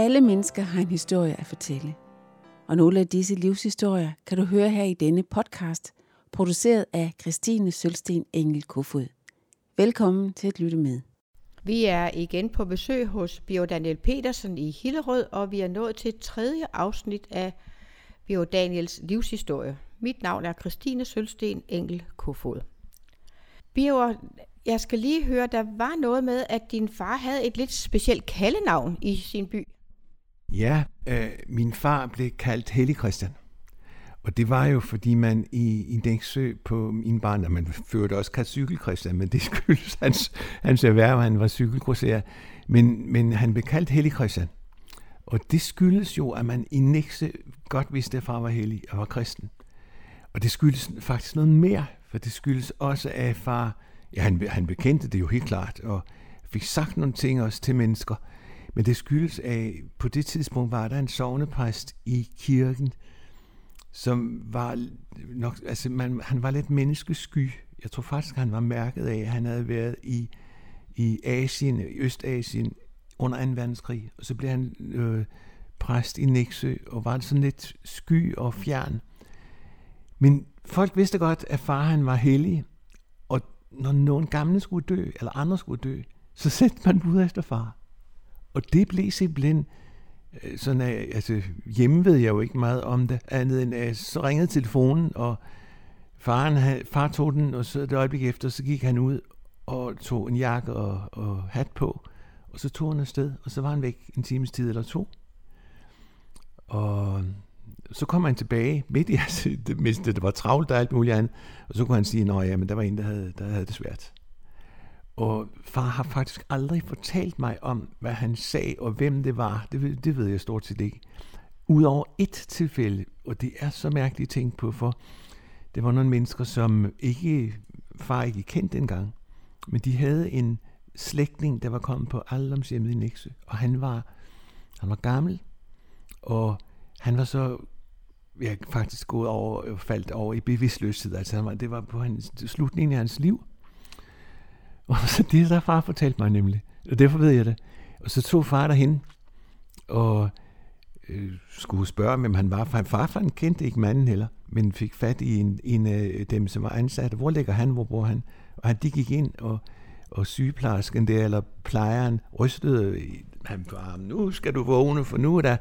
Alle mennesker har en historie at fortælle. Og nogle af disse livshistorier kan du høre her i denne podcast, produceret af Christine Sølsten Engel Kofod. Velkommen til at lytte med. Vi er igen på besøg hos Bio Daniel Petersen i Hillerød, og vi er nået til tredje afsnit af Bio Daniels livshistorie. Mit navn er Christine Sølsten Engel Kofod. Bio, jeg skal lige høre, der var noget med, at din far havde et lidt specielt kaldenavn i sin by. Ja, øh, min far blev kaldt Hellig Christian. Og det var jo, fordi man i, i Dæksø på min barn, man førte også kaldt cykel Christian, men det skyldes hans, hans erhverv, han var cykelgrosserer. Men, men han blev kaldt Hellig Christian. Og det skyldes jo, at man i Nexø godt vidste, at far var hellig og var kristen. Og det skyldes faktisk noget mere, for det skyldes også, at far, ja, han, han bekendte det jo helt klart, og fik sagt nogle ting også til mennesker, men det skyldes, at på det tidspunkt var der en sovnepræst i kirken, som var nok, altså man, han var lidt menneskesky. Jeg tror faktisk, han var mærket af, at han havde været i, i Asien, i Østasien, under 2. verdenskrig, og så blev han øh, præst i Nexø, og var sådan lidt sky og fjern. Men folk vidste godt, at far han var hellig, og når nogen gamle skulle dø, eller andre skulle dø, så sendte man ud efter far. Og det blev simpelthen øh, sådan, at, altså hjemme ved jeg jo ikke meget om det, andet end at så ringede telefonen, og faren, far tog den, og så et øjeblik efter, så gik han ud og tog en jakke og, og hat på, og så tog han afsted, og så var han væk en times tid eller to. Og så kom han tilbage midt i, altså, det, mens det var travlt og alt muligt andet, og så kunne han sige, at ja, men der var en, der havde, der havde det svært. Og far har faktisk aldrig fortalt mig om, hvad han sagde og hvem det var. Det, det ved jeg stort set ikke. Udover et tilfælde, og det er så mærkeligt ting på, for det var nogle mennesker, som ikke far ikke kendte engang, men de havde en slægtning, der var kommet på alderdomshjemmet i Nækse, og han var, han var gammel, og han var så jeg faktisk gået over, faldt over i bevidstløshed. Altså han var, det var på hans, slutningen af hans liv. Og så det der far fortalte mig nemlig. Og derfor ved jeg det. Og så tog far derhen og øh, skulle spørge, hvem han var. For far han kendte ikke manden heller, men fik fat i en, en af dem, som var ansat. Hvor ligger han? Hvor bor han? Og han de gik ind, og, og sygeplejersken der, eller plejeren, rystede han på armen. Nu skal du vågne, for nu er der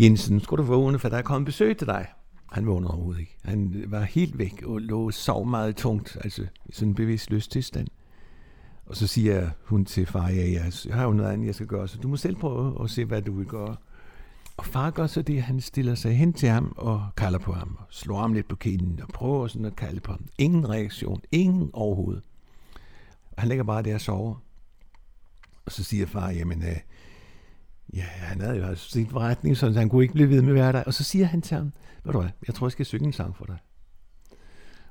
Jensen, skal du vågne, for der er kommet besøg til dig. Han vågnede overhovedet ikke. Han var helt væk og lå sov meget tungt, altså i sådan en bevidstløs tilstand. Og så siger hun til far, ja, jeg har jo noget andet, jeg skal gøre, så du må selv prøve at se, hvad du vil gøre. Og far gør så det, han stiller sig hen til ham og kalder på ham, og slår ham lidt på kinden og prøver sådan at kalde på ham. Ingen reaktion, ingen overhovedet. Og han ligger bare der og sover. Og så siger far, jamen, øh, ja, han havde jo altså sin forretning, så han kunne ikke blive ved med at være der. Og så siger han til ham, ved du hvad, jeg tror, jeg skal synge en sang for dig.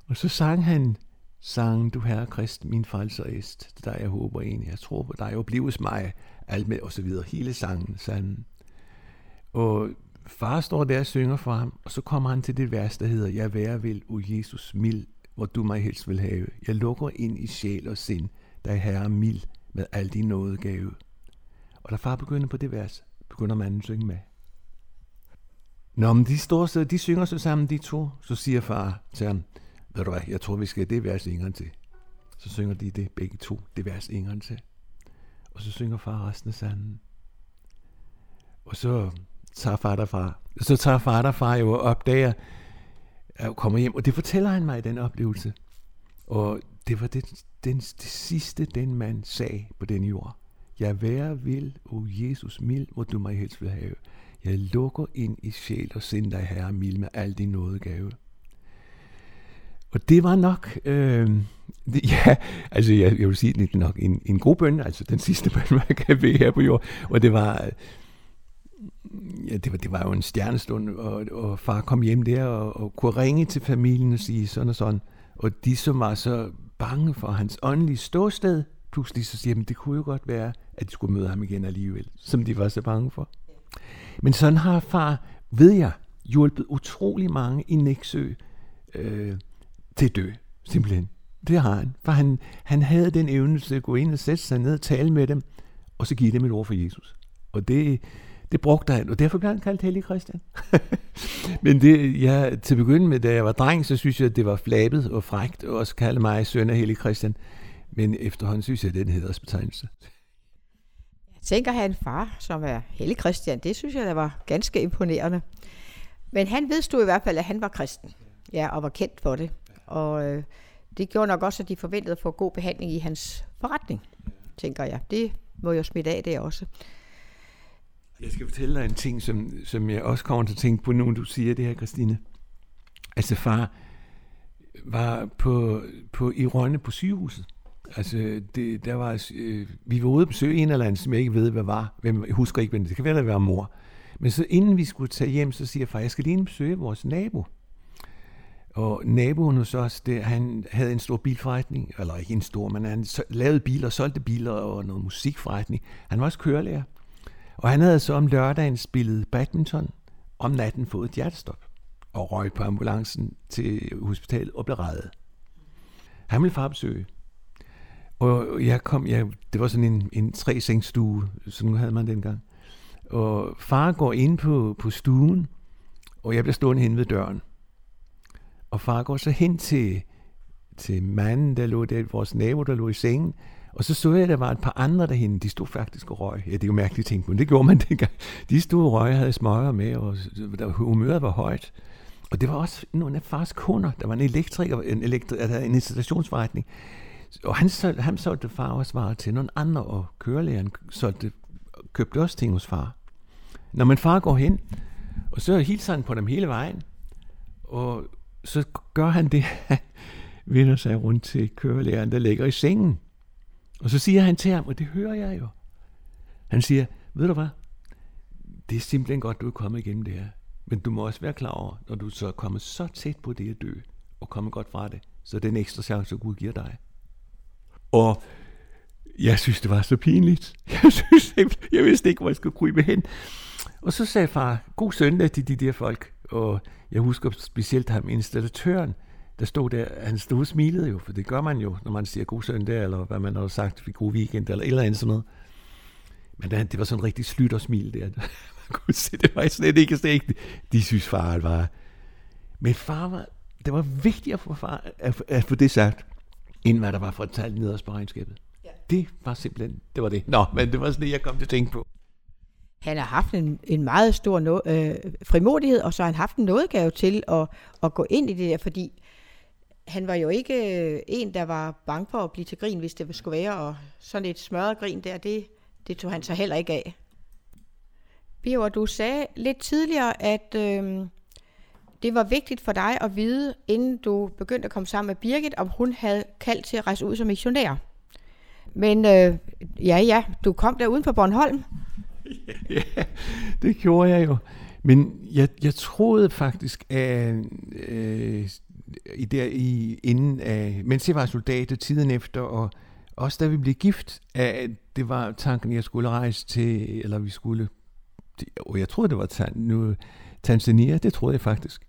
Og så sang han Sang du herre Krist, min frelser est, der jeg håber en, jeg tror på dig, og blives mig, alt med, og så videre, hele sangen, salmen. Og far står der og synger for ham, og så kommer han til det vers, der hedder, Jeg være vil, o Jesus mild, hvor du mig helst vil have. Jeg lukker ind i sjæl og sind, der herre mild med al din nådegave. Og da far begynder på det vers, begynder manden at synge med. Når men de står så, de synger så sammen, de to, så siger far til ham, ved du hvad, jeg tror, vi skal det vers Ingeren til. Så synger de det begge to, det vers Ingeren til. Og så synger far resten af sanden. Og så tager far derfra. Så tager far derfra jo og opdager, at kommer hjem, og det fortæller han mig, den oplevelse. Og det var det, den, det sidste, den mand sagde på den jord. Jeg være vil, o Jesus mild, hvor du mig helst vil have. Jeg lukker ind i sjæl og sind dig, Herre, mild med al din nådegave. Og det var nok, øh, det, ja, altså jeg, jeg vil sige, det er nok en, en god bøn, altså den sidste bøn, man kan bede her på jord. Og det var, ja, det var, det var jo en stjernestund, og, og far kom hjem der og, og kunne ringe til familien og sige sådan og sådan. Og de, som var så bange for hans åndelige ståsted, pludselig så siger, at det kunne jo godt være, at de skulle møde ham igen alligevel, som de var så bange for. Men sådan har far, ved jeg, hjulpet utrolig mange i Næksø øh, til dø, simpelthen. Det har han. For han, han havde den evne til at gå ind og sætte sig ned og tale med dem, og så give dem et ord for Jesus. Og det, Det brugte han, og derfor blev han kaldt Hellig Christian. Men det, ja, til at begynde med, da jeg var dreng, så synes jeg, at det var flabet og frægt, at også kalde mig søn af Hellig Christian. Men efterhånden synes jeg, at det er en hedersbetegnelse. Jeg tænker at have en far, som er Hellig Christian. Det synes jeg, der var ganske imponerende. Men han vedstod i hvert fald, at han var kristen. Ja, og var kendt for det. Og øh, det gjorde nok også, at de forventede at få god behandling i hans forretning, tænker jeg. Det må jo smitte af det også. Jeg skal fortælle dig en ting, som, som jeg også kommer til at tænke på, når du siger det her, Christine. Altså far var på, på, i Rønne på sygehuset. Altså, det, der var, øh, vi var ude at besøge en eller anden, som jeg ikke ved, hvad var. Hvem, jeg husker ikke, men det kan være, at være mor. Men så inden vi skulle tage hjem, så siger far, jeg skal lige besøge vores nabo. Og naboen hos os, det, han havde en stor bilforretning, eller ikke en stor, men han lavede biler, solgte biler og noget musikforretning. Han var også kørelærer. Og han havde så om lørdagen spillet badminton, om natten fået et hjertestop og røg på ambulancen til hospitalet og blev reddet. Han ville farbesøge. Og jeg kom, jeg, det var sådan en, en tre stue, sådan havde man dengang. Og far går ind på, på stuen, og jeg bliver stående hen ved døren. Og far går så hen til, til manden, der lå der, vores nabo, der lå i sengen, og så så jeg, at der var et par andre derhen, de stod faktisk og røg. Ja, det er jo mærkeligt ting, men det gjorde man dengang. De stod og røg, havde smøger med, og der, humøret var højt. Og det var også nogle af fars kunder. Der var en elektriker, en, elektri, altså en installationsforretning. Og han, solgte, han solgte far også varer til nogle andre, og kørelæreren solgte, købte også ting hos far. Når min far går hen, og så hilser han på dem hele vejen, og så gør han det, han vender sig rundt til kørelæreren, der ligger i sengen. Og så siger han til ham, og det hører jeg jo. Han siger, ved du hvad, det er simpelthen godt, du er kommet igennem det her. Men du må også være klar over, når du så er kommet så tæt på det at dø, og kommet godt fra det, så den ekstra chance, Gud giver dig. Og jeg synes, det var så pinligt. Jeg synes, jeg vidste ikke, hvor jeg skulle krybe hen. Og så sagde far, god søndag til de der folk. Og jeg husker specielt ham, installatøren, der stod der, han stod og smilede jo, for det gør man jo, når man siger god søndag, eller hvad man har sagt, god weekend, eller et eller andet sådan noget. Men det var sådan en rigtig slyt og smil der. man kunne se, det var slet ikke, slet ikke de synes far var. Men far var, det var vigtigt for far at, at få det sagt, end hvad der var for at tale ned på regnskabet. Ja. Det var simpelthen, det var det. Nå, men det var sådan det, jeg kom til at tænke på. Han har haft en, en meget stor no, øh, frimodighed, og så har han haft en nådegave til at, at gå ind i det der, fordi han var jo ikke øh, en, der var bange for at blive til grin, hvis det skulle være, og sådan et smørret grin der, det, det tog han så heller ikke af. Birger, du sagde lidt tidligere, at øh, det var vigtigt for dig at vide, inden du begyndte at komme sammen med Birgit, om hun havde kaldt til at rejse ud som missionær. Men øh, ja, ja, du kom der uden for Bornholm. ja, det gjorde jeg jo. Men jeg, jeg troede faktisk, at øh, i der i, inden af, mens jeg var soldat tiden efter, og også da vi blev gift, at det var tanken, jeg skulle rejse til, eller vi skulle, og jeg troede, det var tan, nu, Tanzania, det troede jeg faktisk.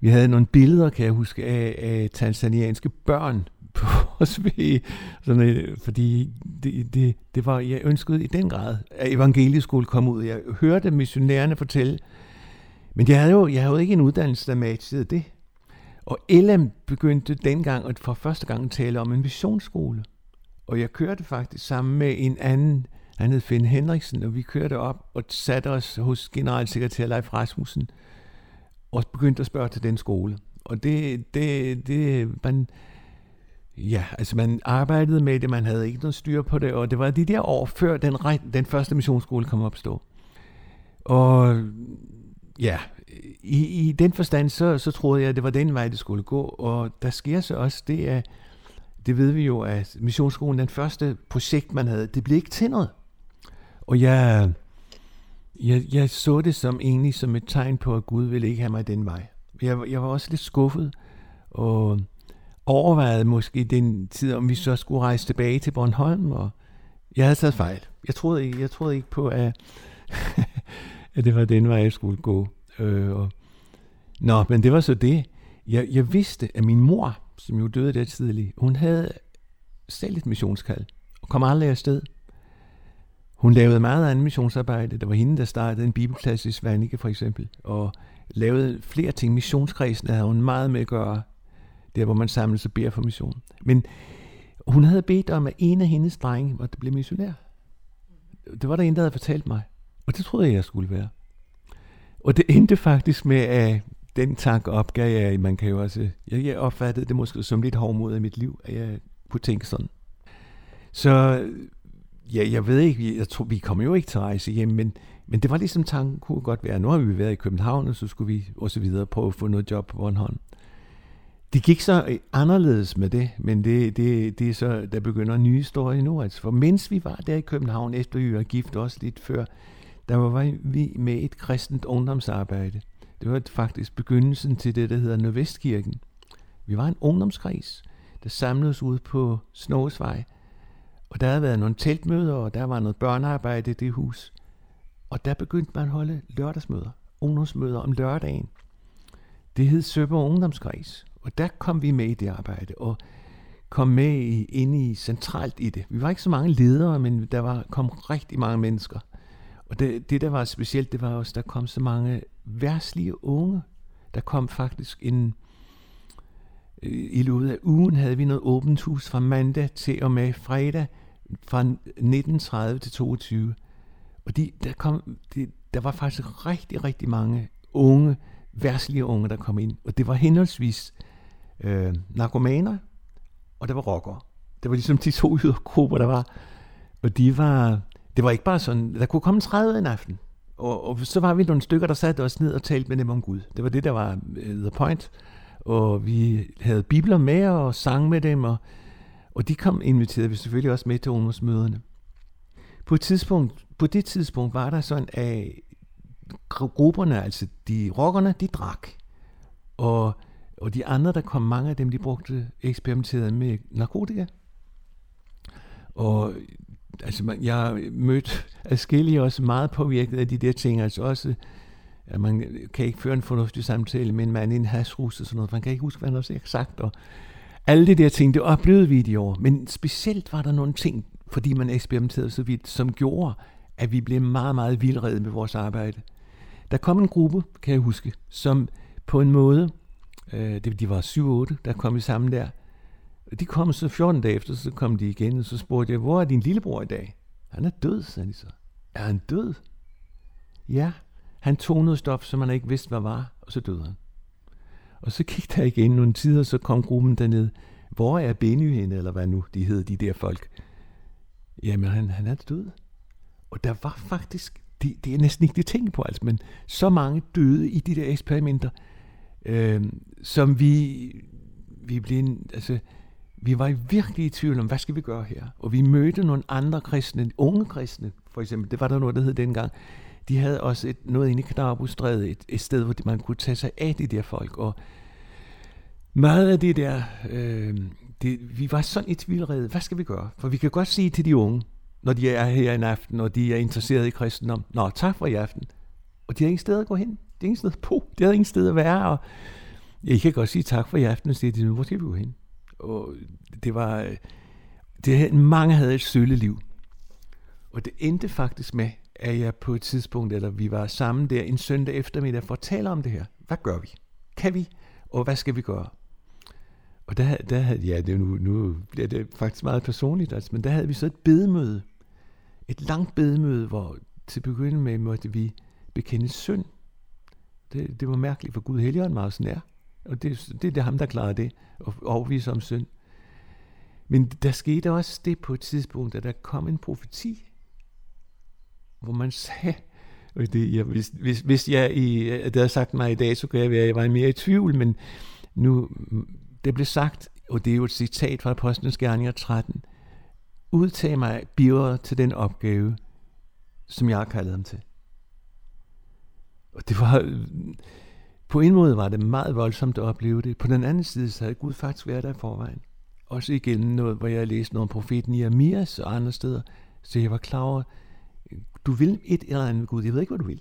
Vi havde nogle billeder, kan jeg huske, af, af tanzanianske børn på vores vej, sådan, øh, fordi det, det, det var, jeg ønskede i den grad, at evangelieskole kom ud. Jeg hørte missionærerne fortælle, men jeg havde jo, jeg havde jo ikke en uddannelse, der matchede det. Og LM begyndte dengang at for første gang tale om en visionsskole. Og jeg kørte faktisk sammen med en anden, han hed Finn Henriksen, og vi kørte op og satte os hos generalsekretær Leif Rasmussen og begyndte at spørge til den skole. Og det, det, det man, ja, altså man arbejdede med det, man havde ikke noget styr på det, og det var de der år før den, den første missionsskole kom op stå. Og ja, i, i den forstand, så, så troede jeg, at det var den vej, det skulle gå. Og der sker så også det, at det ved vi jo, at missionsskolen, den første projekt, man havde, det blev ikke til noget. Og jeg, jeg, jeg så det som egentlig som et tegn på, at Gud ville ikke have mig den vej. Jeg, jeg var også lidt skuffet, og overvejede måske den tid, om vi så skulle rejse tilbage til Bornholm, og jeg havde taget fejl. Jeg troede ikke, jeg troede ikke på, at, at det var den vej, jeg skulle gå. Øh, og, nå, men det var så det. Jeg, jeg vidste, at min mor, som jo døde der tidligt, hun havde selv et missionskald, og kom aldrig afsted. Hun lavede meget andet missionsarbejde. Det var hende, der startede en bibelklasse i Svanike for eksempel, og lavede flere ting. Missionskredsen havde hun meget med at gøre, der hvor man samles og beder for mission. Men hun havde bedt om, at en af hendes drenge måtte blive missionær. Det var der en, der havde fortalt mig. Og det troede jeg, jeg skulle være. Og det endte faktisk med, at den tanke opgav jeg, man kan jo også, jeg, jeg opfattede det måske som lidt hårdmod i mit liv, at jeg kunne tænke sådan. Så ja, jeg ved ikke, jeg tror, vi kommer jo ikke til at rejse hjem, men, men det var ligesom tanken kunne godt være, nu har vi været i København, og så skulle vi også videre prøve at få noget job på Bornholm. Det gik så øh, anderledes med det, men det, det, det er så, der begynder en ny historie nu. Altså, for mens vi var der i København, efter vi var gift også lidt før, der var vi med et kristent ungdomsarbejde. Det var faktisk begyndelsen til det, der hedder Nordvestkirken. Vi var en ungdomskreds, der samledes ud på Snogesvej, og der havde været nogle teltmøder, og der var noget børnearbejde i det hus. Og der begyndte man at holde lørdagsmøder, ungdomsmøder om lørdagen. Det hed Søber Ungdomskreds, og der kom vi med i det arbejde, og kom med i, ind i centralt i det. Vi var ikke så mange ledere, men der var, kom rigtig mange mennesker. Og det, det, der var specielt, det var også, der kom så mange værtslige unge. Der kom faktisk en... Øh, I løbet af ugen havde vi noget åbent hus fra mandag til og med fredag fra 1930 til 22. Og de, der, kom, de, der var faktisk rigtig, rigtig mange unge, værtslige unge, der kom ind. Og det var henholdsvis øh, narkomaner, og der var rockere. Det var ligesom de to ydergrupper, der var. Og de var, det var ikke bare sådan, der kunne komme 30 en aften. Og, og så var vi nogle stykker, der satte os ned og talte med dem om Gud. Det var det, der var uh, the point. Og vi havde bibler med og sang med dem, og, og de kom inviterede vi selvfølgelig også med til ungdomsmøderne. På, et tidspunkt, på det tidspunkt var der sådan, at grupperne, altså de rockerne, de drak. Og, og de andre, der kom, mange af dem, de brugte eksperimenteret med narkotika. Og altså, man, jeg mødte adskillige også meget påvirket af de der ting, altså også, at man kan ikke føre en fornuftig samtale med en mand i en hasrus og sådan noget, man kan ikke huske, hvad han har sagt, og alle de der ting, det oplevede vi i de år, men specielt var der nogle ting, fordi man eksperimenterede så vidt, som gjorde, at vi blev meget, meget vildrede med vores arbejde. Der kom en gruppe, kan jeg huske, som på en måde, øh, det, de var 7-8, der kom vi sammen der, de kom så 14 dage efter, så kom de igen, og så spurgte jeg, hvor er din lillebror i dag? Han er død, sagde de så. Er han død? Ja, han tog noget stof, som han ikke vidste, hvad var, og så døde han. Og så gik der igen nogle tider, så kom gruppen derned. Hvor er Benny henne, eller hvad nu de hed, de der folk? Jamen, han, han er død. Og der var faktisk, det, det er næsten ikke det tænke på, altså, men så mange døde i de der eksperimenter, øh, som vi, vi blev, altså, vi var virkelig i tvivl om, hvad skal vi gøre her? Og vi mødte nogle andre kristne, unge kristne, for eksempel, det var der noget, der hed dengang, de havde også et, noget inde i Knarbrustræde, et, et sted, hvor man kunne tage sig af de der folk, og meget af det der, øh, det, vi var sådan i tvivlrede, hvad skal vi gøre? For vi kan godt sige til de unge, når de er her en aften, og de er interesseret i kristendom, nå, tak for i aften. Og de har ingen sted at gå hen. Det er ingen sted Puh. Det havde ingen sted at være. Og jeg kan godt sige tak for i aften, og sige, hvor skal vi gå hen? Og det var, øh, det, mange havde et sølle liv. Og det endte faktisk med, at jeg på et tidspunkt, eller vi var sammen der en søndag eftermiddag for at tale om det her. Hvad gør vi? Kan vi? Og hvad skal vi gøre? Og der, der havde, ja, det, nu, nu bliver det faktisk meget personligt, altså, men der havde vi så et bedemøde. Et langt bedemøde, hvor til begynde med måtte vi bekende synd. Det, det var mærkeligt, for Gud Helligånd var så nær. Og det, det, det er ham, der klarede det, og overvise om synd. Men der skete også det på et tidspunkt, at der kom en profeti, hvor man sagde, og det, jeg, hvis, hvis, hvis jeg i, det havde sagt mig i dag, så kunne jeg være, jeg var mere i tvivl, men nu, det blev sagt, og det er jo et citat fra Apostlenes Gerninger 13, udtag mig biver til den opgave, som jeg har kaldet ham til. Og det var, på en måde var det meget voldsomt at opleve det. På den anden side, så havde Gud faktisk været der i forvejen. Også igen noget, hvor jeg læste noget om profeten Jeremias og andre steder. Så jeg var klar over, du vil et eller andet Gud. Jeg ved ikke, hvad du vil.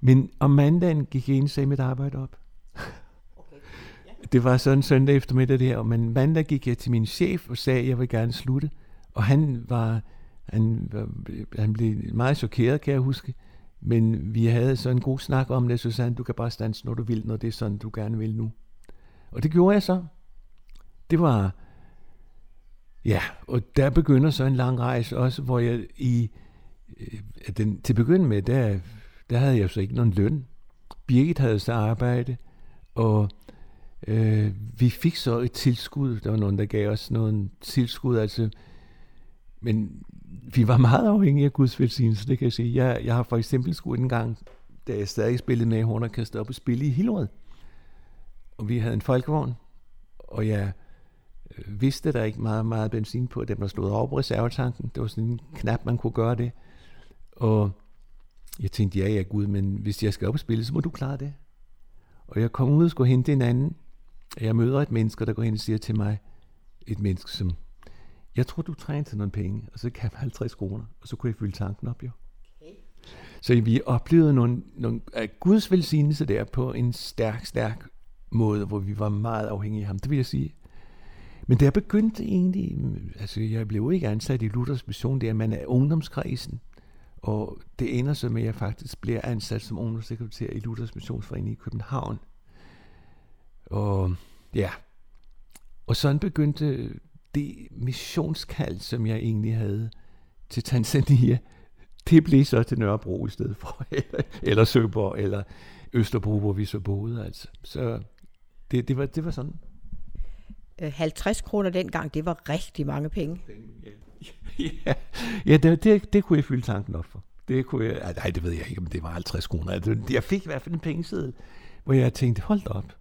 Men om mandagen gik jeg ind og sagde mit arbejde op. Okay. Det var sådan søndag eftermiddag det her, men mandag gik jeg til min chef og sagde, at jeg vil gerne slutte. Og han var, Han, han blev meget chokeret, kan jeg huske. Men vi havde så en god snak om det, så sagde han, du kan bare stanse, når du vil, når det er sådan, du gerne vil nu. Og det gjorde jeg så. Det var, ja, og der begynder så en lang rejse også, hvor jeg i, øh, den, til begynde med, der, der havde jeg så ikke nogen løn. Birgit havde så arbejde, og øh, vi fik så et tilskud. Der var nogen, der gav os noget tilskud, altså, men vi var meget afhængige af Guds velsignelse, det kan jeg sige. Jeg, jeg har for eksempel skudt en gang, da jeg stadig spillede med i Hornorkester op og spille i Hillerød. Og vi havde en folkevogn, og jeg øh, vidste, der ikke meget, meget benzin på, dem der stod over på reservetanken. Det var sådan en knap, man kunne gøre det. Og jeg tænkte, ja, ja Gud, men hvis jeg skal op og spille, så må du klare det. Og jeg kom ud og skulle hente en anden. Og jeg møder et menneske, der går hen og siger til mig, et menneske, som jeg tror, du trænger til nogle penge, og så kan jeg 50 kroner, og så kunne jeg fylde tanken op, jo. Okay. Så vi oplevede nogle, nogle af Guds velsignelse der på en stærk, stærk måde, hvor vi var meget afhængige af ham, det vil jeg sige. Men der begyndte egentlig, altså jeg blev ikke ansat i Luthers mission, det er, at man er ungdomskredsen, og det ender så med, at jeg faktisk bliver ansat som ungdomssekretær i Luthers Missionsforening i København. Og ja, og sådan begyndte det missionskald, som jeg egentlig havde til Tanzania, det blev så til Nørrebro i stedet for, eller, eller Søborg, eller Østerbro, hvor vi så boede. Altså. Så det, det, var, det var sådan. 50 øh, kroner dengang, det var rigtig mange penge. Ja, ja det, det, det kunne jeg fylde tanken op for. Det kunne jeg, nej, det ved jeg ikke, om det var 50 kroner. Jeg fik i hvert fald en pengeseddel, hvor jeg tænkte, hold da op.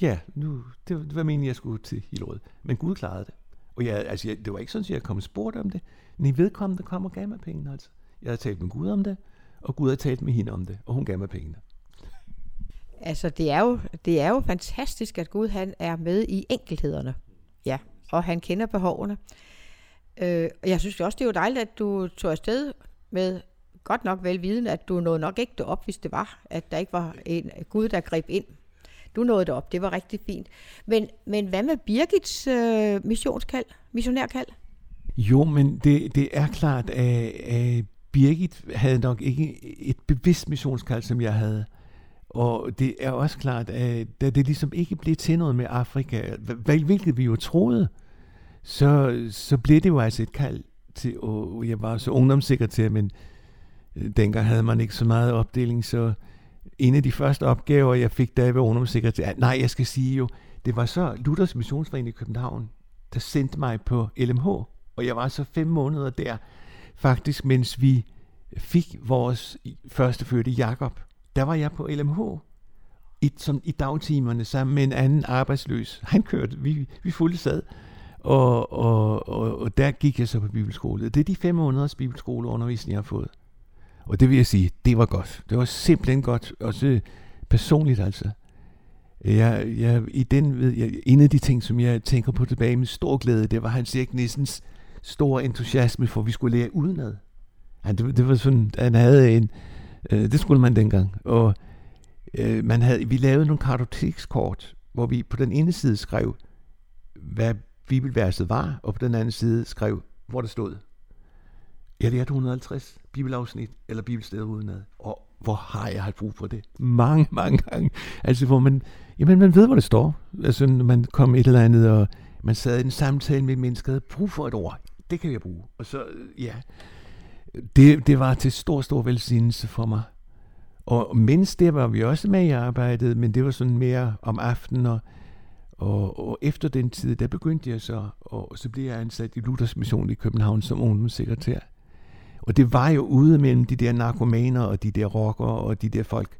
Ja, nu, det, det var meningen, jeg skulle til Hillerød. Men Gud klarede det. Og jeg, altså, jeg, det var ikke sådan, at jeg kom og spurgte om det. Men i vedkommende kom og gav mig pengene. Altså. Jeg havde talt med Gud om det, og Gud havde talt med hende om det, og hun gav mig pengene. Altså, det er jo, det er jo fantastisk, at Gud han er med i enkelthederne. Ja, og han kender behovene. Øh, og jeg synes også, det er jo dejligt, at du tog afsted med godt nok velviden, at du nåede nok ikke det op, hvis det var, at der ikke var en Gud, der greb ind du nåede det op, det var rigtig fint. Men, men hvad med Birgits øh, missionskald, missionærkald? Jo, men det, det er klart, at, at Birgit havde nok ikke et bevidst missionskald, som jeg havde. Og det er også klart, at da det ligesom ikke blev til noget med Afrika, hvilket vi jo troede, så, så blev det jo altså et kald til, og jeg var så ungdomssekretær, men øh, dengang havde man ikke så meget opdeling, så en af de første opgaver, jeg fik, da jeg var ungdomssekretær, nej, jeg skal sige jo, det var så Luthers Missionsforening i København, der sendte mig på LMH, og jeg var så fem måneder der, faktisk mens vi fik vores første fødte Jakob. Der var jeg på LMH, i, som i dagtimerne sammen med en anden arbejdsløs. Han kørte, vi, vi fulgte sad, og, og, og, og der gik jeg så på bibelskole. Det er de fem måneders bibelskoleundervisning, jeg har fået. Og det vil jeg sige, det var godt. Det var simpelthen godt, også personligt altså. Jeg, jeg, i den, ved jeg, en af de ting, som jeg tænker på tilbage med stor glæde, det var Hans Erik Nissens store entusiasme for, at vi skulle lære udenad. Han, det, det var sådan, han havde en, øh, det skulle man dengang, og øh, man havde, vi lavede nogle kartotekskort, hvor vi på den ene side skrev, hvad bibelverset var, og på den anden side skrev, hvor det stod. Jeg lærte 150 bibelafsnit eller bibelsteder udenad. Og hvor har jeg haft brug for det? Mange, mange gange. Altså, hvor man, jamen, man ved, hvor det står. Altså, når man kom et eller andet, og man sad i en samtale med et menneske, havde brug for et ord. Det kan jeg bruge. Og så, ja, det, det var til stor, stor velsignelse for mig. Og mens det var vi også med i arbejdet, men det var sådan mere om aftenen, og, og, og efter den tid, der begyndte jeg så, og så blev jeg ansat i Luthers Mission i København som ungdomssekretær. Og det var jo ude mellem de der narkomaner og de der rockere og de der folk,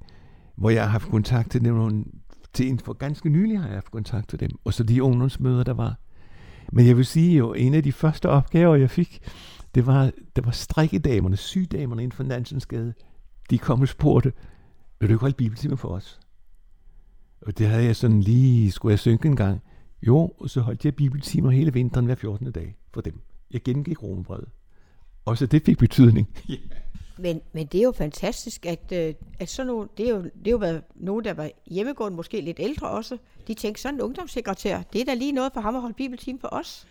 hvor jeg har haft kontakt til dem. Til en for ganske nylig har jeg haft kontakt til dem. Og så de ungdomsmøder, der var. Men jeg vil sige jo, en af de første opgaver, jeg fik, det var, det var strikkedamerne, sygdamerne inden for Nansensgade. De kom og spurgte, vil du ikke holde bibeltimer for os? Og det havde jeg sådan lige, skulle jeg synke en gang. Jo, og så holdt jeg bibeltimer hele vinteren hver 14. dag for dem. Jeg gennemgik romerbrevet. Også det fik betydning. Yeah. Men, men det er jo fantastisk, at, øh, at sådan nogle, det er jo, det er jo været nogen, der var hjemmegående, måske lidt ældre også. De tænkte, sådan en ungdomssekretær, det er da lige noget for ham at holde bibeltime for os.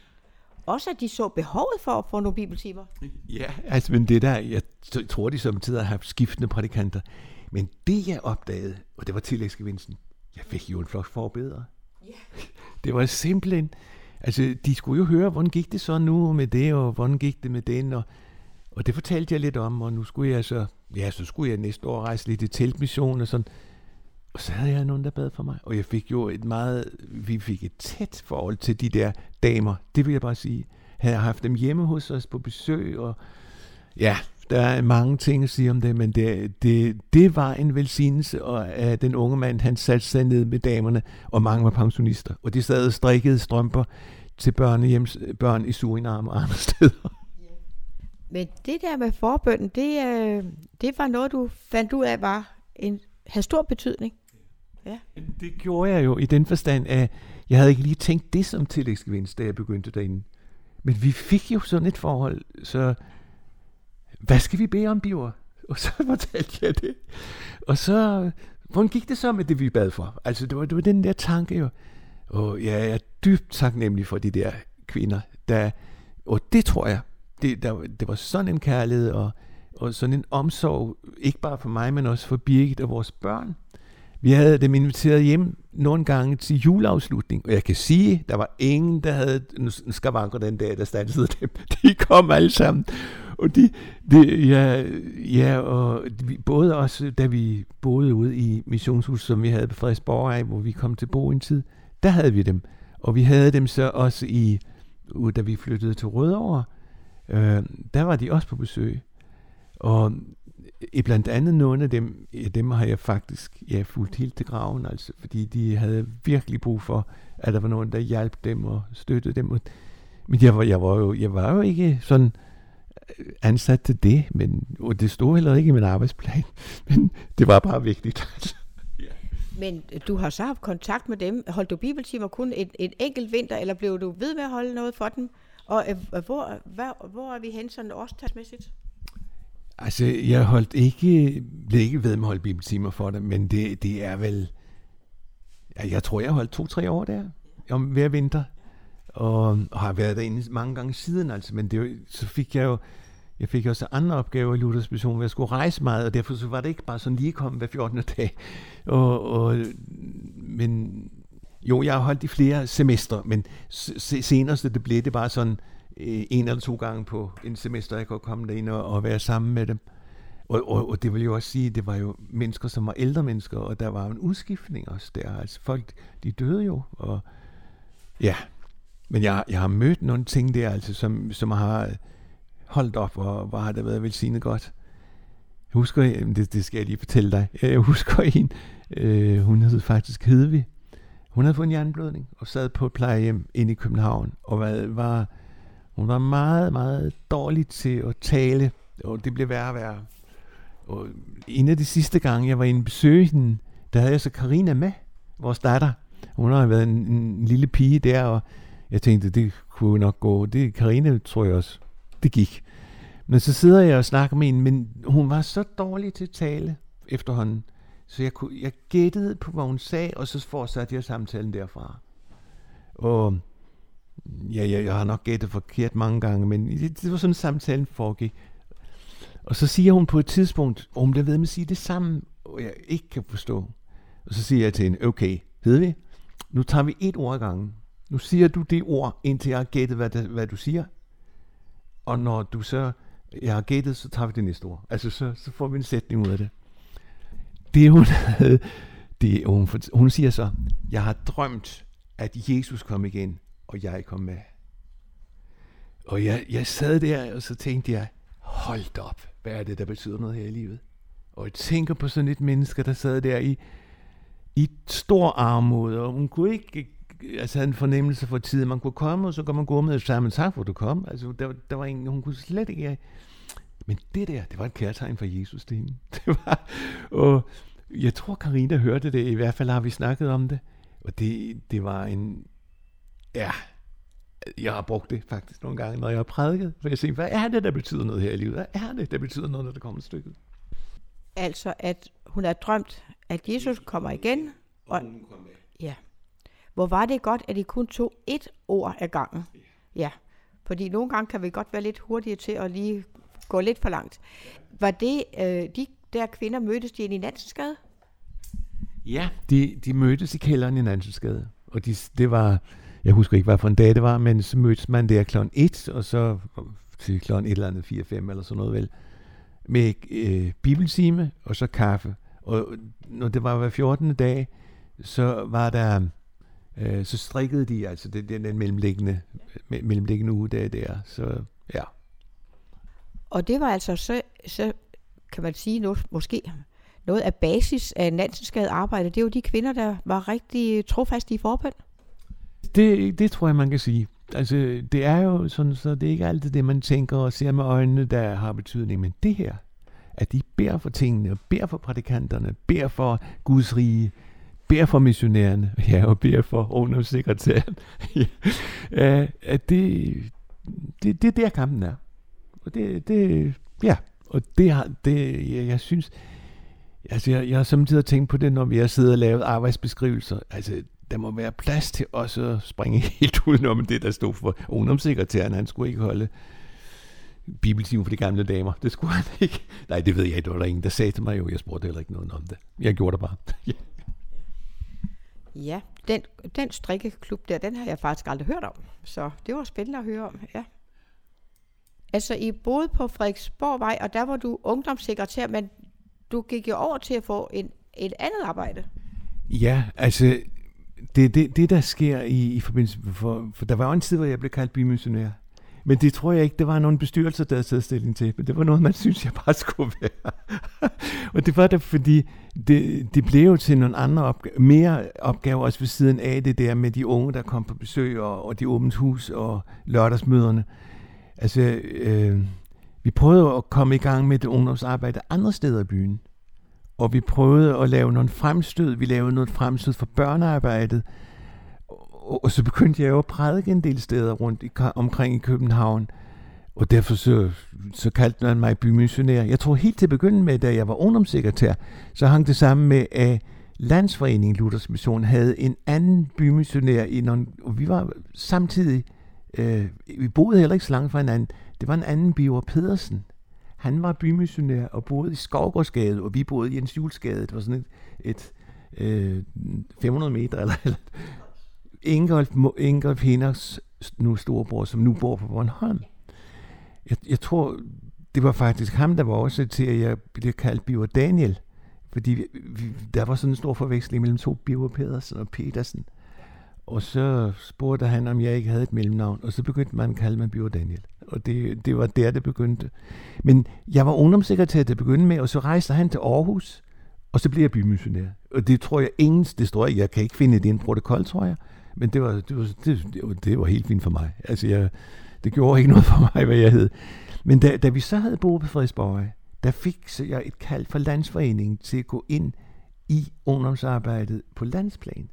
Også at de så behovet for at få nogle bibeltimer. Ja, altså, men det der, jeg tror, de samtidig har haft skiftende prædikanter. Men det, jeg opdagede, og det var tillægsgevinsten, jeg fik jo en flok forbedere. Ja. Det var simpelthen, altså, de skulle jo høre, hvordan gik det så nu med det, og hvordan gik det med den, og, og det fortalte jeg lidt om, og nu skulle jeg så, ja, så skulle jeg næste år rejse lidt i teltmission og sådan. Og så havde jeg nogen, der bad for mig. Og jeg fik jo et meget, vi fik et tæt forhold til de der damer. Det vil jeg bare sige. Havde jeg haft dem hjemme hos os på besøg, og ja, der er mange ting at sige om det, men det, det, det var en velsignelse, og at den unge mand, han satte sig ned med damerne, og mange var pensionister. Og de sad og strikkede strømper til børnehjems, børn i Suriname og andre steder. Men det der med forbønden, det, øh, det var noget, du fandt ud af, var en, havde stor betydning. Ja. Det gjorde jeg jo i den forstand, at jeg havde ikke lige tænkt det som tillægsgevinst, da jeg begyndte derinde. Men vi fik jo sådan et forhold, så hvad skal vi bede om, Biver? Og så fortalte jeg det. Og så, hvordan gik det så med det, vi bad for? Altså, det var, det var den der tanke jo. Og ja, jeg er dybt taknemmelig for de der kvinder. Der, og det tror jeg, det, der, det var sådan en kærlighed og, og sådan en omsorg, ikke bare for mig, men også for Birgit og vores børn. Vi havde dem inviteret hjem nogle gange til juleafslutning, og jeg kan sige, der var ingen, der havde skavanker den dag, der stansede dem. De kom alle sammen. Og de, de ja, ja, og vi, både også, da vi boede ude i missionshuset, som vi havde på Frederiksborg, hvor vi kom til bo en tid, der havde vi dem. Og vi havde dem så også i, da vi flyttede til Rødovre, øh, der var de også på besøg. Og i blandt andet nogle af dem, ja, dem har jeg faktisk ja, fulgt helt til graven, altså, fordi de havde virkelig brug for, at der var nogen, der hjalp dem og støttede dem. Men jeg var, jeg var, jo, jeg var jo ikke sådan øh, ansat til det, men og det stod heller ikke i min arbejdsplan, men det var bare vigtigt. Altså. Men du har så haft kontakt med dem. Holdt du bibeltimer kun en, en enkelt vinter, eller blev du ved med at holde noget for dem? Og øh, hvor, hvor, hvor er vi hen sådan årstalsmæssigt? Altså, jeg holdt ikke, blev ikke ved med at holde bibeltimer for det, men det, det er vel, ja, jeg tror, jeg holdt to-tre år der, om hver vinter, og, og har været derinde mange gange siden, altså, men det, så fik jeg jo, jeg fik også andre opgaver i Luthers Mission, hvor jeg skulle rejse meget, og derfor så var det ikke bare sådan lige kommet hver 14. dag. Og, og, men jo, jeg har holdt i flere semester, men senere så det blev det bare sådan, Øh, en eller to gange på en semester, jeg kunne komme derind og, og være sammen med dem. Og, og, og det vil jo også sige, det var jo mennesker, som var ældre mennesker, og der var en udskiftning også der. Altså folk, de døde jo, og ja. Men jeg, jeg har mødt nogle ting der, altså, som, som har holdt op, og hvor har det været velsignet godt. Jeg husker, øh, det, det skal jeg lige fortælle dig, jeg husker en, øh, hun hed faktisk Hedvig. Hun havde fået en jernblødning, og sad på et plejehjem inde i København, og var, var hun var meget, meget dårlig til at tale, og det blev værre og værre. Og en af de sidste gange, jeg var inde besøge hende, der havde jeg så Karina med, vores datter. Hun har været en, en lille pige der, og jeg tænkte, det kunne nok gå. Det Karina tror jeg også, det gik. Men så sidder jeg og snakker med hende, men hun var så dårlig til at tale efterhånden, så jeg, kunne, jeg gættede på, hvad hun sagde, og så fortsatte jeg samtalen derfra. Og ja, jeg, jeg har nok gættet forkert mange gange, men det, det var sådan, samtalen foregik. Og så siger hun på et tidspunkt, om oh, bliver ved med at sige det samme, og jeg ikke kan forstå. Og så siger jeg til hende, okay, ved vi, nu tager vi et ord ad gangen. Nu siger du det ord, indtil jeg har gættet, hvad, det, hvad du siger. Og når du så, jeg har gættet, så tager vi det næste ord. Altså, så, så får vi en sætning ud af det. Det hun havde, det, hun, hun siger så, jeg har drømt, at Jesus kom igen, og jeg kom med. Og jeg, jeg sad der, og så tænkte jeg, hold op, hvad er det, der betyder noget her i livet? Og jeg tænker på sådan et menneske, der sad der i, i stor armod, og hun kunne ikke altså havde en fornemmelse for tiden. Man kunne komme, og så kan man gå med sammen. Tak for, du kom. Altså, der, der var ingen, hun kunne slet ikke... Men det der, det var et kærtegn for Jesus, det, det var, og jeg tror, Karina hørte det. I hvert fald har vi snakket om det. Og det, det var en, Ja, jeg har brugt det faktisk nogle gange, når jeg har prædiket. For jeg tænker, hvad er det, der betyder noget her i livet? Hvad er det, der betyder noget, når der kommer et stykke? Altså, at hun har drømt, at Jesus kommer igen. Og, og hun kommer Ja. Hvor var det godt, at de kun tog ét ord af gangen. Ja. ja. Fordi nogle gange kan vi godt være lidt hurtige til at lige gå lidt for langt. Var det, øh, de der kvinder mødtes de i Nansensgade? Ja, de, de mødtes i kælderen i Nansensgade. Og de, det var, jeg husker ikke, hvad for en dag det var, men så mødtes man der kl. 1, og så til kl. 1 eller andet 4-5 eller sådan noget vel, med øh, bibeltime og så kaffe. Og når det var hver 14. dag, så var der, øh, så strikkede de, altså det, den, den mellemliggende, mellemliggende uge der, der. Så ja. Og det var altså så, så kan man sige, noget, måske noget af basis af Nansensgade arbejde, det er jo de kvinder, der var rigtig trofaste i forbund. Det, det tror jeg, man kan sige. Altså, det er jo sådan, så det er ikke altid det, man tænker og ser med øjnene, der har betydning. Men det her, at de beder for tingene, beder for prædikanterne, beder for Guds rige, beder for missionærerne, ja, og beder for ungdomssekretæren. ja, øh, at det, det, det er der kampen er. Og det, det ja, og det har, det, jeg, jeg synes, altså jeg, jeg har samtidig tænkt på det, når vi har siddet og lavet arbejdsbeskrivelser. Altså, der må være plads til også at springe helt udenom det, der stod for ungdomssekretæren. Han skulle ikke holde bibeltimen for de gamle damer. Det skulle han ikke. Nej, det ved jeg ikke. Det var der ingen, der sagde til mig jo. Jeg spurgte heller ikke noget om det. Jeg gjorde det bare. ja, den, den strikkeklub der, den har jeg faktisk aldrig hørt om. Så det var spændende at høre om, ja. Altså, I boede på Frederiksborgvej, og der var du ungdomssekretær, men du gik jo over til at få en, et andet arbejde. Ja, altså, det, det, det der sker i, i forbindelse med, for, for der var jo en tid, hvor jeg blev kaldt bymissionær. Men det tror jeg ikke, det var nogen bestyrelse, der havde taget stilling til. Men det var noget, man synes, jeg bare skulle være. og det var det, fordi det, det blev jo til nogle andre opgaver, mere opgaver også ved siden af det der med de unge, der kom på besøg, og, og de åbent hus og lørdagsmøderne. Altså, øh, vi prøvede at komme i gang med det ungdomsarbejde andre steder i byen. Og vi prøvede at lave nogle fremstød. Vi lavede noget fremstød for børnearbejdet. Og, så begyndte jeg jo at prædike en del steder rundt i, omkring i København. Og derfor så, så kaldte man mig bymissionær. Jeg tror helt til begyndelsen med, da jeg var ungdomssekretær, så hang det sammen med, at Landsforeningen Luthers Mission havde en anden bymissionær i nogle, og vi var samtidig, øh, vi boede heller ikke så langt fra hinanden. Det var en anden Biver Pedersen. Han var bymissionær og boede i Skovgårdsgade, og vi boede i Jens Julesgade. Det var sådan et, et øh, 500 meter eller, eller Ingolf, Ingolf Henners nu storebror, som nu bor på Bornholm. Jeg, jeg tror, det var faktisk ham, der var også til, at jeg blev kaldt Biver Daniel. Fordi vi, vi, der var sådan en stor forveksling mellem to Biver Pedersen og Petersen. Og så spurgte han, om jeg ikke havde et mellemnavn, og så begyndte man at kalde mig Bjørn Daniel. Og det, det var der, det begyndte. Men jeg var ungdomssekretær til at begynde med, og så rejste han til Aarhus, og så blev jeg bymissionær. Og det tror jeg ingen, det står jeg, jeg kan ikke finde det i en protokol, tror jeg. Men det var, det var, det, det var, det var helt fint for mig. Altså, jeg, det gjorde ikke noget for mig, hvad jeg hed. Men da, da vi så havde boet på Frederiksborg, der fik så jeg et kald fra landsforeningen til at gå ind i ungdomsarbejdet på landsplan.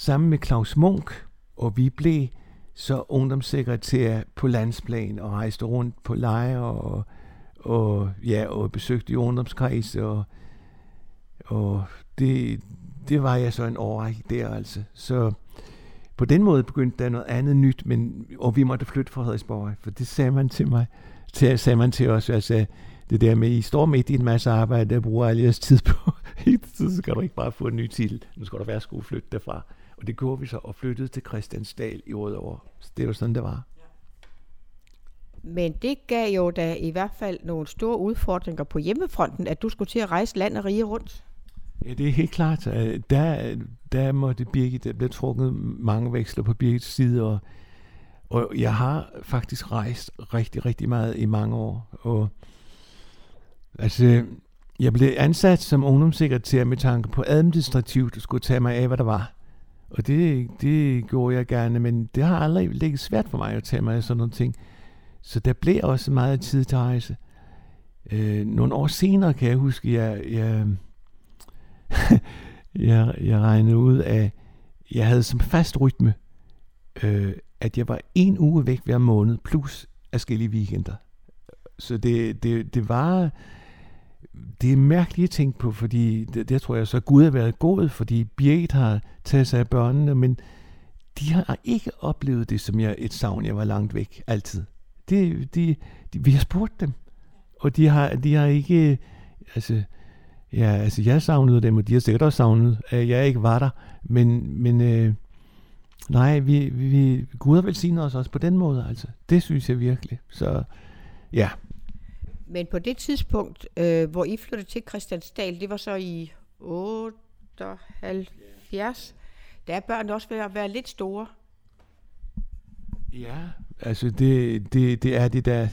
Sammen med Claus Munk, og vi blev så ungdomssekretær på landsplan og rejste rundt på lejre og, og, ja, og besøgte i ungdomskreds og, og det, det var jeg så en årrække der altså. Så på den måde begyndte der noget andet nyt, men, og vi måtte flytte fra Frederiksborg, for det sagde man til mig, til, sagde man til os, altså, det der med, I står midt i en masse arbejde, der bruger al jeres tid på, så skal du ikke bare få en ny titel, nu skal du være skulle flytte derfra. Og det gjorde vi så, og flyttede til Christiansdal i Rødovre. Så det var sådan, det var. Men det gav jo da i hvert fald nogle store udfordringer på hjemmefronten, at du skulle til at rejse land og rige rundt. Ja, det er helt klart. Der, der måtte Birgit, der blev trukket mange veksler på Birgits side, og, og jeg har faktisk rejst rigtig, rigtig meget i mange år. Og altså, jeg blev ansat som ungdomssekretær med tanke på administrativt, at skulle tage mig af, hvad der var. Og det, det gjorde jeg gerne, men det har aldrig ligget svært for mig at tage mig af sådan nogle ting. Så der blev også meget tid til at rejse. Øh, nogle år senere kan jeg huske, jeg, jeg, jeg, jeg regnede ud af, jeg havde som fast rytme, øh, at jeg var en uge væk hver måned, plus afskillige weekender. Så det, det, det var det er mærkeligt at tænke på, fordi det, det tror jeg så, Gud har været god, fordi Birgit har taget sig af børnene, men de har ikke oplevet det som jeg, et savn, jeg var langt væk, altid. Det, de, de, vi har spurgt dem, og de har, de har ikke, altså, ja, altså jeg savnede dem, og de har sikkert også savnet, at jeg ikke var der, men, men øh, nej, vi, vi, Gud har velsignet os også på den måde, altså. Det synes jeg virkelig. Så ja. Men på det tidspunkt, øh, hvor I flyttede til Christiansdal, det var så i 78, der er børn også ved at være lidt store. Ja, altså det, det, det er det der,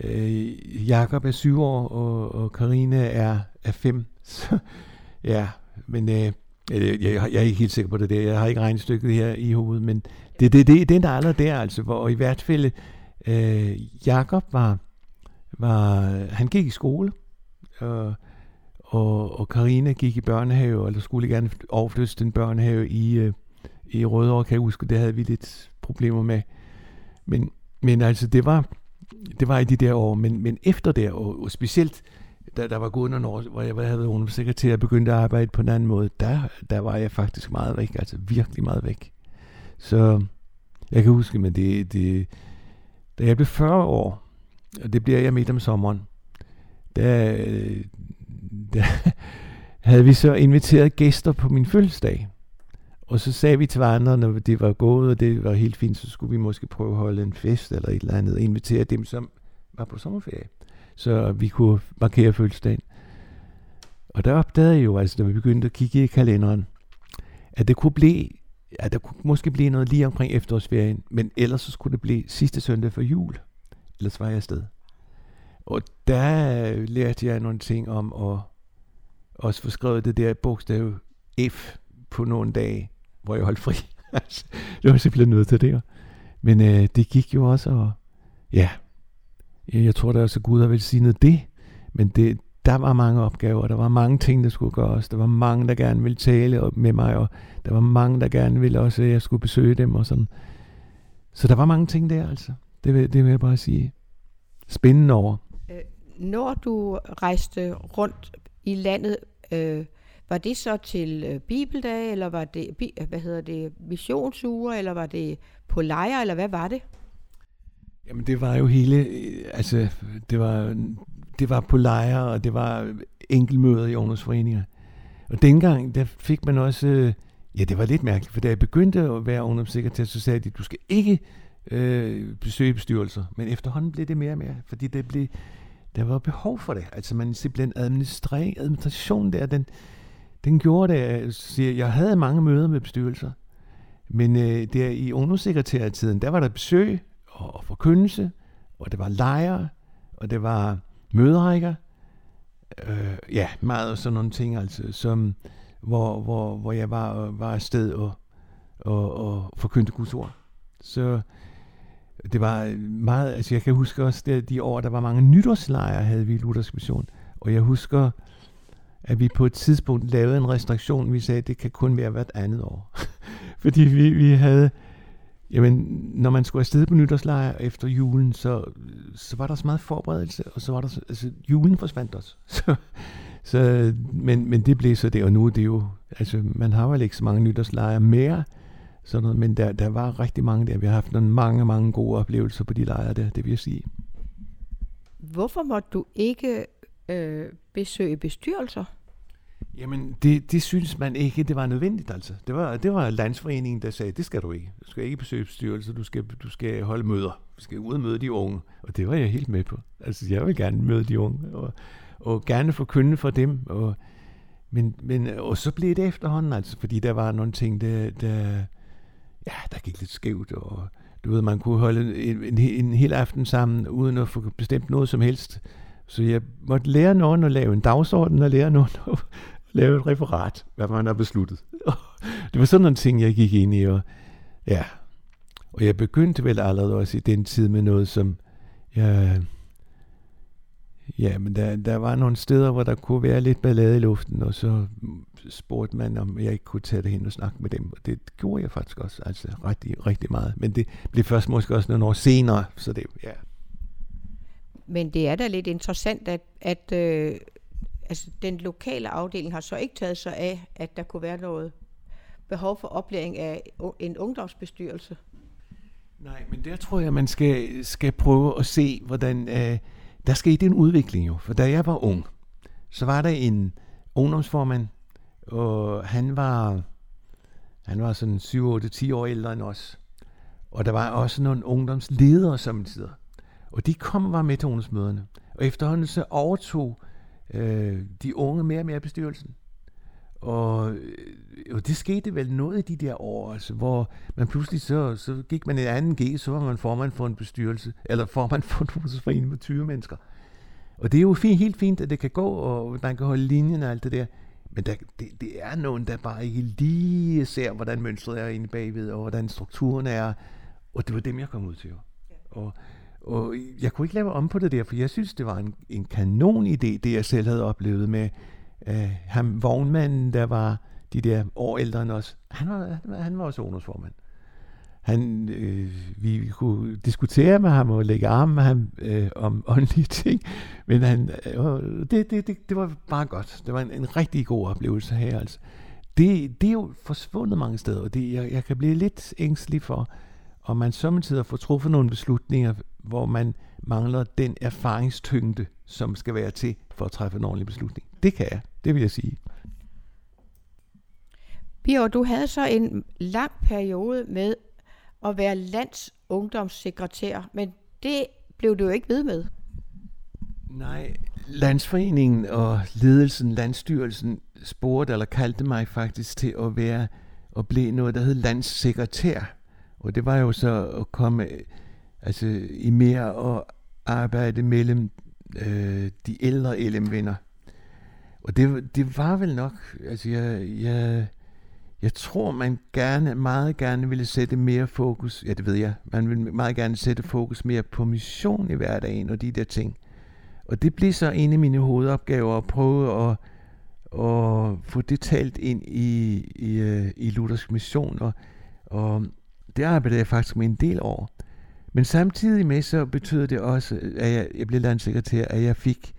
øh, Jakob er syv år, og, og Karina er, er fem. Så, ja, men øh, jeg, jeg, jeg er ikke helt sikker på det der. Jeg har ikke regnestykket her i hovedet, men det, det, det, det er der der, altså. Hvor, i hvert fald, øh, Jakob var, var, øh, han gik i skole, øh, og, og, og Karina gik i børnehave, eller skulle gerne overflyttes den børnehave i, øh, i Rødovre, kan jeg huske, det havde vi lidt problemer med. Men, men altså, det var, det var i de der år, men, men efter det, og, og specielt, da der var gået nogle år, hvor jeg havde været universitetsekretær og begyndte at arbejde på en anden måde, der, der var jeg faktisk meget væk, altså virkelig meget væk. Så jeg kan huske, men det, det, da jeg blev 40 år, og det bliver jeg midt om sommeren, der, øh, der havde vi så inviteret gæster på min fødselsdag. Og så sagde vi til andre, når det var gået, og det var helt fint, så skulle vi måske prøve at holde en fest eller et eller andet, og invitere dem, som var på sommerferie, så vi kunne markere fødselsdagen. Og der opdagede jeg jo, altså, da vi begyndte at kigge i kalenderen, at det kunne blive, at der kunne måske blive noget lige omkring efterårsferien, men ellers så skulle det blive sidste søndag for jul. Ellers var jeg afsted. Og der øh, lærte jeg nogle ting om at også få skrevet det der bogstav F på nogle dage, hvor jeg holdt fri. Altså, det var simpelthen nødt til det. Men øh, det gik jo også, og ja, jeg tror da også, at Gud har velsignet det, men det, der var mange opgaver, der var mange ting, der skulle gøres, der var mange, der gerne ville tale med mig, og der var mange, der gerne ville også, at jeg skulle besøge dem og sådan. Så der var mange ting der, altså. Det vil, det vil jeg bare sige. Spændende over. Øh, når du rejste rundt i landet, øh, var det så til øh, bibeldag, eller var det, bi, hvad hedder det, missionsuger, eller var det på lejre, eller hvad var det? Jamen det var jo hele, øh, altså det var, det var på lejre, og det var enkelmøder i ungdomsforeninger. Og dengang, der fik man også, øh, ja det var lidt mærkeligt, for da jeg begyndte at være ungdomssekretær, så sagde de, du skal ikke øh, besøge bestyrelser. Men efterhånden blev det mere og mere, fordi det blev, der var behov for det. Altså man simpelthen administration der, den, den gjorde det, øh, at jeg havde mange møder med bestyrelser. Men øh, der i ungdomssekretærtiden, der var der besøg og, og forkyndelse, og det var lejre, og det var møderækker. Øh, ja, meget sådan nogle ting, altså, som, hvor, hvor, hvor jeg var, var afsted og, og, og forkyndte Guds ord. Så det var øh, meget, altså jeg kan huske også det, de år, der var mange nytårslejre, havde vi i Luthersk Mission. Og jeg husker, at vi på et tidspunkt lavede en restriktion. Vi sagde, at det kan kun være hvert andet år. Fordi vi, vi havde, jamen, når man skulle afsted på nytårslejr efter julen, så, så var der så meget forberedelse, og så var der, altså julen forsvandt også. Så, så, men, men det blev så det, og nu er det jo, altså man har vel ikke så mange nytårslejre mere, sådan noget, men der, der var rigtig mange der. Vi har haft nogle mange, mange gode oplevelser på de lejre der, det vil jeg sige. Hvorfor måtte du ikke øh, besøge bestyrelser? Jamen, det, det synes man ikke, det var nødvendigt altså. Det var, det var landsforeningen, der sagde, det skal du ikke. Du skal ikke besøge bestyrelser, du skal, du skal holde møder. Du skal ud og møde de unge. Og det var jeg helt med på. Altså, jeg vil gerne møde de unge, og, og gerne forkynde for dem. Og, men, men, og så blev det efterhånden, altså, fordi der var nogle ting, der, der, ja, der gik lidt skævt, og du ved, man kunne holde en, en, en hel aften sammen, uden at få bestemt noget som helst. Så jeg måtte lære nogen at lave en dagsorden, og lære nogen at lave et referat, hvad man har besluttet. det var sådan nogle ting, jeg gik ind i, og ja. Og jeg begyndte vel allerede også i den tid med noget, som jeg... Ja, men der, der var nogle steder, hvor der kunne være lidt ballade i luften, og så spurgte man, om jeg ikke kunne tage det hen og snakke med dem. Og det gjorde jeg faktisk også, altså rigtig, rigtig meget. Men det blev først måske også nogle år senere, så det, ja. Men det er da lidt interessant, at, at øh, altså, den lokale afdeling har så ikke taget sig af, at der kunne være noget behov for oplæring af en ungdomsbestyrelse? Nej, men der tror jeg, man skal, skal prøve at se, hvordan øh, der skete en udvikling jo. For da jeg var ung, så var der en ungdomsformand, og han var, han var sådan 7-8-10 år ældre end os. Og der var også nogle ungdomsledere samtidig. Og de kom og var med til ungdomsmøderne. Og efterhånden så overtog øh, de unge mere og mere bestyrelsen. Og, øh, og det skete vel noget i de der år, altså, hvor man pludselig så, så gik man i anden G, så var man formand for en bestyrelse, eller formand for en ungdomsforening med 20 mennesker. Og det er jo fint, helt fint, at det kan gå, og man kan holde linjen og alt det der. Men der, det, det er nogen, der bare ikke lige ser, hvordan mønstret er inde bagved, og hvordan strukturen er. Og det var dem, jeg kom ud til. Og, og jeg kunne ikke lave om på det der, for jeg synes, det var en, en kanon idé, det jeg selv havde oplevet med øh, ham, vognmanden, der var de der år ældre end os. Han var, han var også ungdomsformand. Han, øh, vi kunne diskutere med ham og lægge arme med ham øh, om åndelige ting, men han, øh, det, det, det, det var bare godt. Det var en, en rigtig god oplevelse her. Altså. Det, det er jo forsvundet mange steder, og det, jeg, jeg kan blive lidt ængstelig for, om man samtidig får truffet nogle beslutninger, hvor man mangler den erfaringstyngde, som skal være til for at træffe en ordentlig beslutning. Det kan jeg, det vil jeg sige. Bjørn, du havde så en lang periode med at være landsungdomssekretær, men det blev du jo ikke ved med. Nej, landsforeningen og ledelsen, landstyrelsen, spurgte eller kaldte mig faktisk til at være og blive noget, der hed landssekretær. Og det var jo så at komme altså, i mere og arbejde mellem øh, de ældre LM-venner. Og det, det var vel nok, altså jeg, jeg, jeg tror, man gerne, meget gerne ville sætte mere fokus, ja det ved jeg, man vil meget gerne sætte fokus mere på mission i hverdagen og de der ting. Og det bliver så en af mine hovedopgaver at prøve at, at få det talt ind i, i, øh, i Luthersk mission, og, og det arbejder jeg faktisk med en del år. Men samtidig med, så betyder det også, at jeg, jeg blev landsekretær, at jeg fik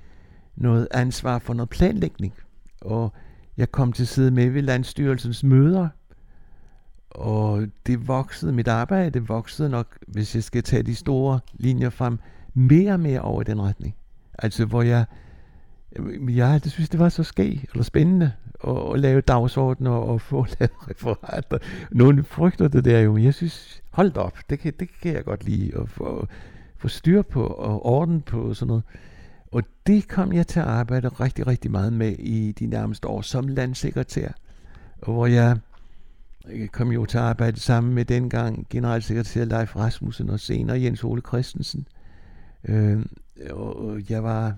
noget ansvar for noget planlægning. Og jeg kom til at sidde med ved landstyrelsens møder, og det voksede, mit arbejde voksede nok, hvis jeg skal tage de store linjer frem, mere og mere over i den retning. Altså hvor jeg, jeg det synes, det var så skæg eller spændende at, at lave dagsordner og få lavet referater. Nogle frygter det der jo, men jeg synes, hold op, det kan, det kan jeg godt lide at få, få styr på og orden på sådan noget. Og det kom jeg til at arbejde rigtig, rigtig meget med i de nærmeste år som landsekretær, hvor jeg øh, kom jo til at arbejde sammen med dengang generalsekretær Leif Rasmussen og senere Jens Ole Christensen. Øh, og jeg var,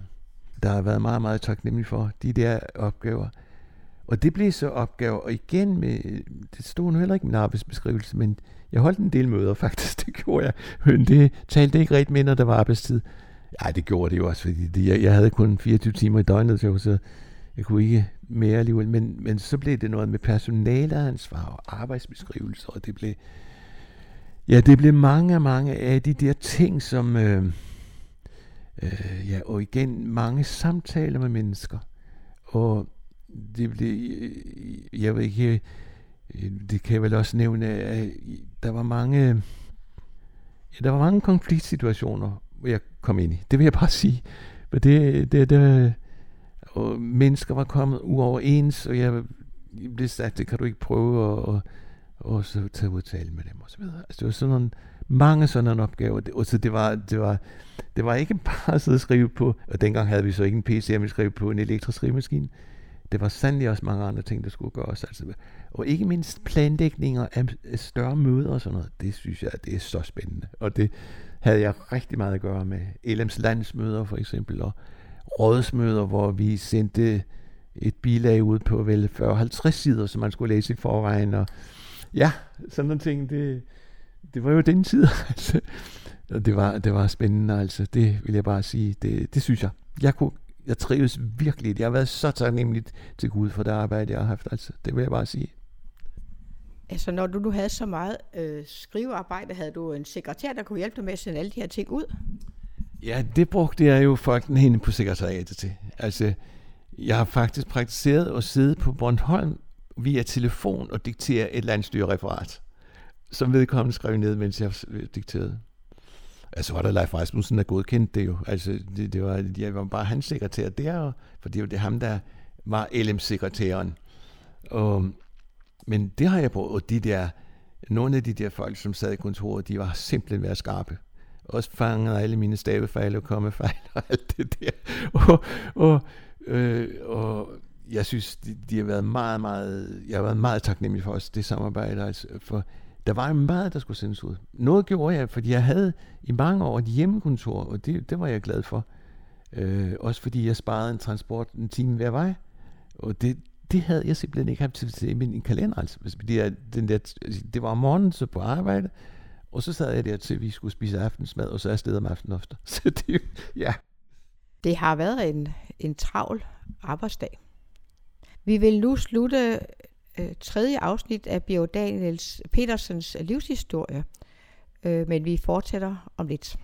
der har været meget, meget taknemmelig for de der opgaver. Og det blev så opgaver, og igen med, det stod nu heller ikke min arbejdsbeskrivelse, men jeg holdt en del møder faktisk, det gjorde jeg, men det talte ikke rigtig med, når der var arbejdstid. Ja, det gjorde det jo også, fordi det, jeg, jeg havde kun 24 timer i døgnet, så, så jeg kunne ikke mere alligevel. Men, men så blev det noget med personaleansvar og arbejdsbeskrivelser, og det blev, ja, det blev mange, mange af de der ting, som, øh, øh, ja, og igen, mange samtaler med mennesker. Og det blev, jeg ved ikke, øh, det kan jeg vel også nævne, at der var mange, ja, der var mange konfliktsituationer, jeg kom ind i. Det vil jeg bare sige. Men det, det, det, og mennesker var kommet uoverens, og jeg blev sagt, det kan du ikke prøve, og, og, og så tage udtale med dem og så videre. Altså, det var sådan nogle, mange sådan nogle opgaver. Og så det var, det var, det var ikke bare at sidde og skrive på, og dengang havde vi så ikke en PC, vi skrev på en elektrisk skrivemaskine. Det var sandelig også mange andre ting, der skulle gøres. Altså, og ikke mindst planlægninger af større møder og sådan noget. Det synes jeg, det er så spændende. Og det, havde jeg rigtig meget at gøre med. LM's landsmøder for eksempel, og rådsmøder, hvor vi sendte et bilag ud på vel 40-50 sider, som man skulle læse i forvejen. Og ja, sådan nogle ting, det, det var jo den tid. Altså. Og det var, det var spændende, altså. Det vil jeg bare sige. Det, det synes jeg. Jeg, kunne, jeg trives virkelig. Jeg har været så taknemmelig til Gud for det arbejde, jeg har haft. Altså. Det vil jeg bare sige. Altså, når du nu havde så meget øh, skrivearbejde, havde du en sekretær, der kunne hjælpe dig med at sende alle de her ting ud? Ja, det brugte jeg jo fucking hende på sekretariatet til. Altså, jeg har faktisk praktiseret at sidde på Bornholm via telefon og diktere et landstyrereferat, som vedkommende skrev ned, mens jeg dikterede. Altså var der Leif Rasmussen, der godkendte det jo. Altså, det, det var, jeg var bare hans sekretær der, for det var det ham, der var LM-sekretæren. Og, men det har jeg prøvet, og de der, nogle af de der folk, som sad i kontoret, de var simpelthen været skarpe. Også fanget alle mine stavefejl og kommefejl og alt det der. Og, og, øh, og jeg synes, de, de har været meget, meget, jeg har været meget taknemmelig for os, det samarbejde. Altså, for der var meget, der skulle sendes ud. Noget gjorde jeg, fordi jeg havde i mange år et hjemmekontor, og det, det var jeg glad for. Øh, også fordi jeg sparede en transport en time hver vej. Og det, det havde jeg simpelthen ikke haft til i min kalender. Altså. Fordi jeg, den der, altså, det var om morgenen, så på arbejde, og så sad jeg der til, at vi skulle spise aftensmad, og så er jeg afsted om aftenen ofte. Så det, ja. Det har været en, en travl arbejdsdag. Vi vil nu slutte øh, tredje afsnit af Bjørn Daniels Petersens livshistorie, øh, men vi fortsætter om lidt.